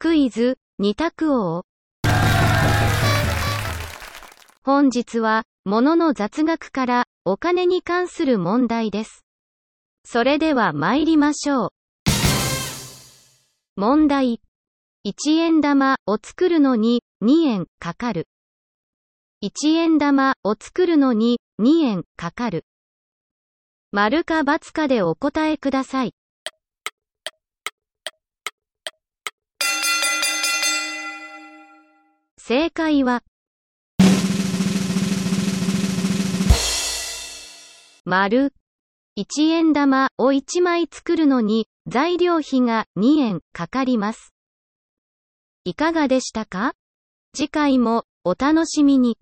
クイズ、二択王。本日は、物の雑学からお金に関する問題です。それでは参りましょう。問題。1円玉を作るのに2円かかる。1円玉を作るのに2円かかる。丸か×かでお答えください。正解は、丸。1円玉を1枚作るのに材料費が2円かかります。いかがでしたか？次回もお楽しみに。